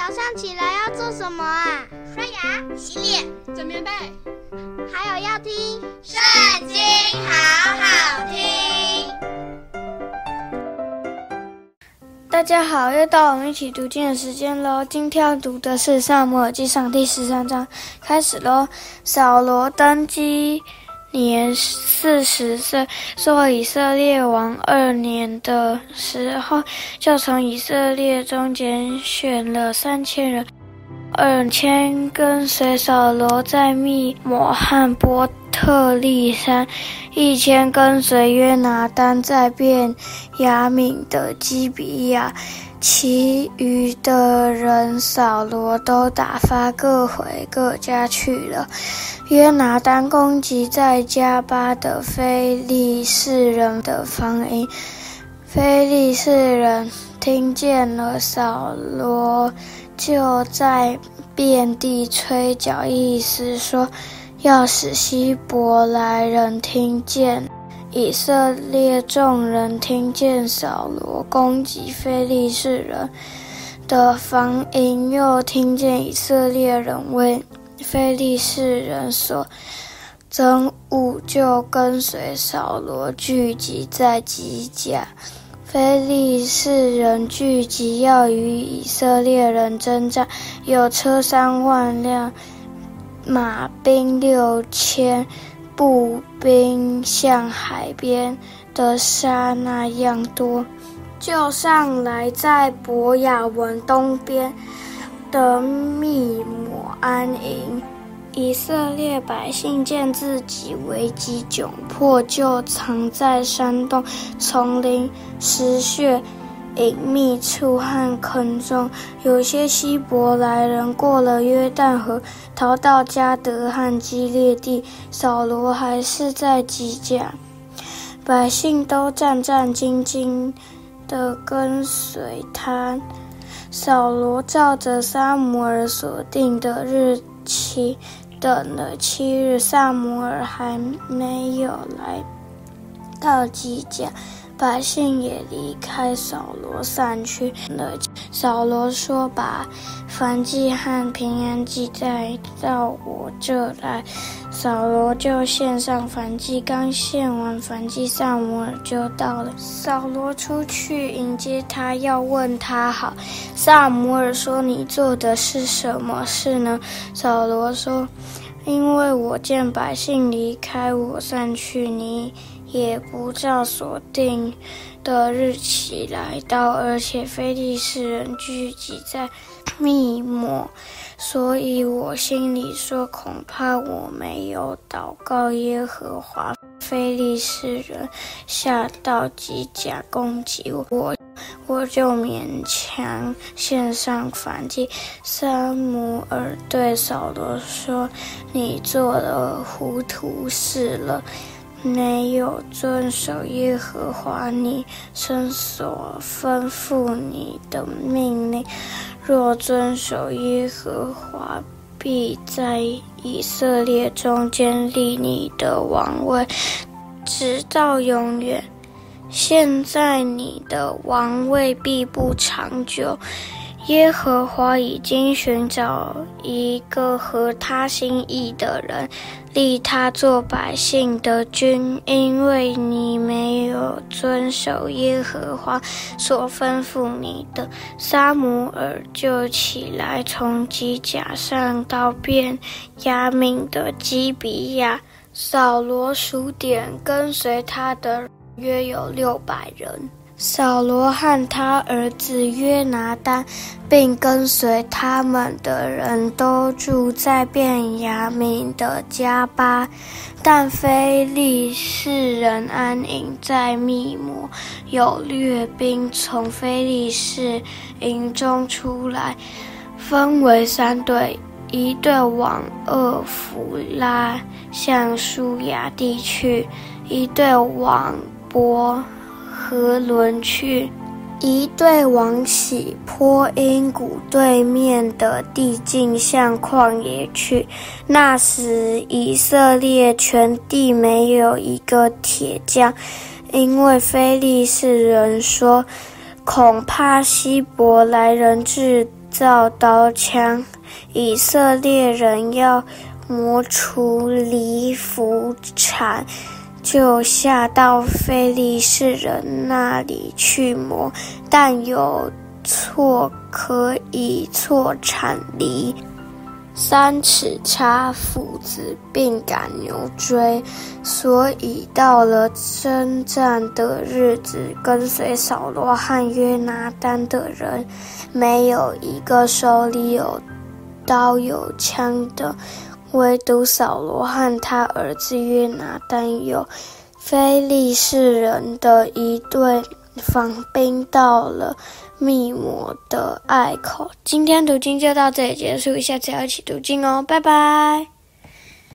早上起来要做什么啊？刷牙、洗脸、整棉被，还有要听《圣经》，好好听。大家好，又到我们一起读经的时间喽。今天要读的是《撒母耳记上》第十三章，开始喽。扫罗登基年四十岁，做以色列王二年的时候，就从以色列中拣选了三千人，二千跟随扫罗在密抹汉伯特利山，一千跟随约拿单在便雅悯的基比亚。其余的人，扫罗都打发各回各家去了。约拿单攻击在加巴的非利士人的防营，非利士人听见了扫罗，就在遍地吹角，意思说要使希伯来人听见。以色列众人听见扫罗攻击非利士人的防营，又听见以色列人为非利士人所憎恶，就跟随扫罗聚集在吉甲。非利士人聚集要与以色列人争战，有车三万辆，马兵六千。步兵像海边的沙那样多，就上来在伯亚文东边的密抹安营。以色列百姓见自己危机窘迫，就藏在山洞、丛林、石穴。隐秘处和坑中，有些希伯来人过了约旦河，逃到加得和基列地。扫罗还是在吉甲，百姓都战战兢兢地跟随他。扫罗照着撒母耳所定的日期，等了七日，撒母耳还没有来到吉甲。百姓也离开扫罗散去了。扫罗说：“把燔祭和平安祭带到我这来。”扫罗就献上燔祭。刚献完燔祭，撒母耳就到了。扫罗出去迎接他，要问他好。撒母耳说：“你做的是什么事呢？”扫罗说：“因为我见百姓离开我散去，你。”也不照所定的日期来到，而且非利士人聚集在密抹，所以我心里说，恐怕我没有祷告耶和华，非利士人下到机甲攻击我，我就勉强献上反击。撒母耳对扫罗说：“你做了糊涂事了。”没有遵守耶和华你神所吩咐你的命令，若遵守耶和华，必在以色列中建立你的王位，直到永远。现在你的王位必不长久。耶和华已经寻找一个合他心意的人，立他做百姓的君，因为你没有遵守耶和华所吩咐你的。撒母耳就起来，从吉甲上到便雅敏的基比亚。扫罗数点跟随他的约有六百人。扫罗和他儿子约拿单，并跟随他们的人都住在便雅悯的迦巴，但非利士人安营在密抹。有掠兵从非利士营中出来，分为三队，一队往厄弗拉向舒雅地去，一队往伯。和伦去，一队往起坡因谷对面的地境向旷野去。那时以色列全地没有一个铁匠，因为非利士人说，恐怕希伯来人制造刀枪。以色列人要磨除利弗产，就下到非利士人那里去磨，但有错可以错产犁。三尺插斧子，并赶牛追，所以到了征战的日子，跟随扫罗和约拿单的人，没有一个手里有刀有枪的，唯独扫罗和他儿子约拿单有。非利士人的一队防兵到了。密摩的隘口。今天读经就到这里结束，下次要一起读经哦，拜拜。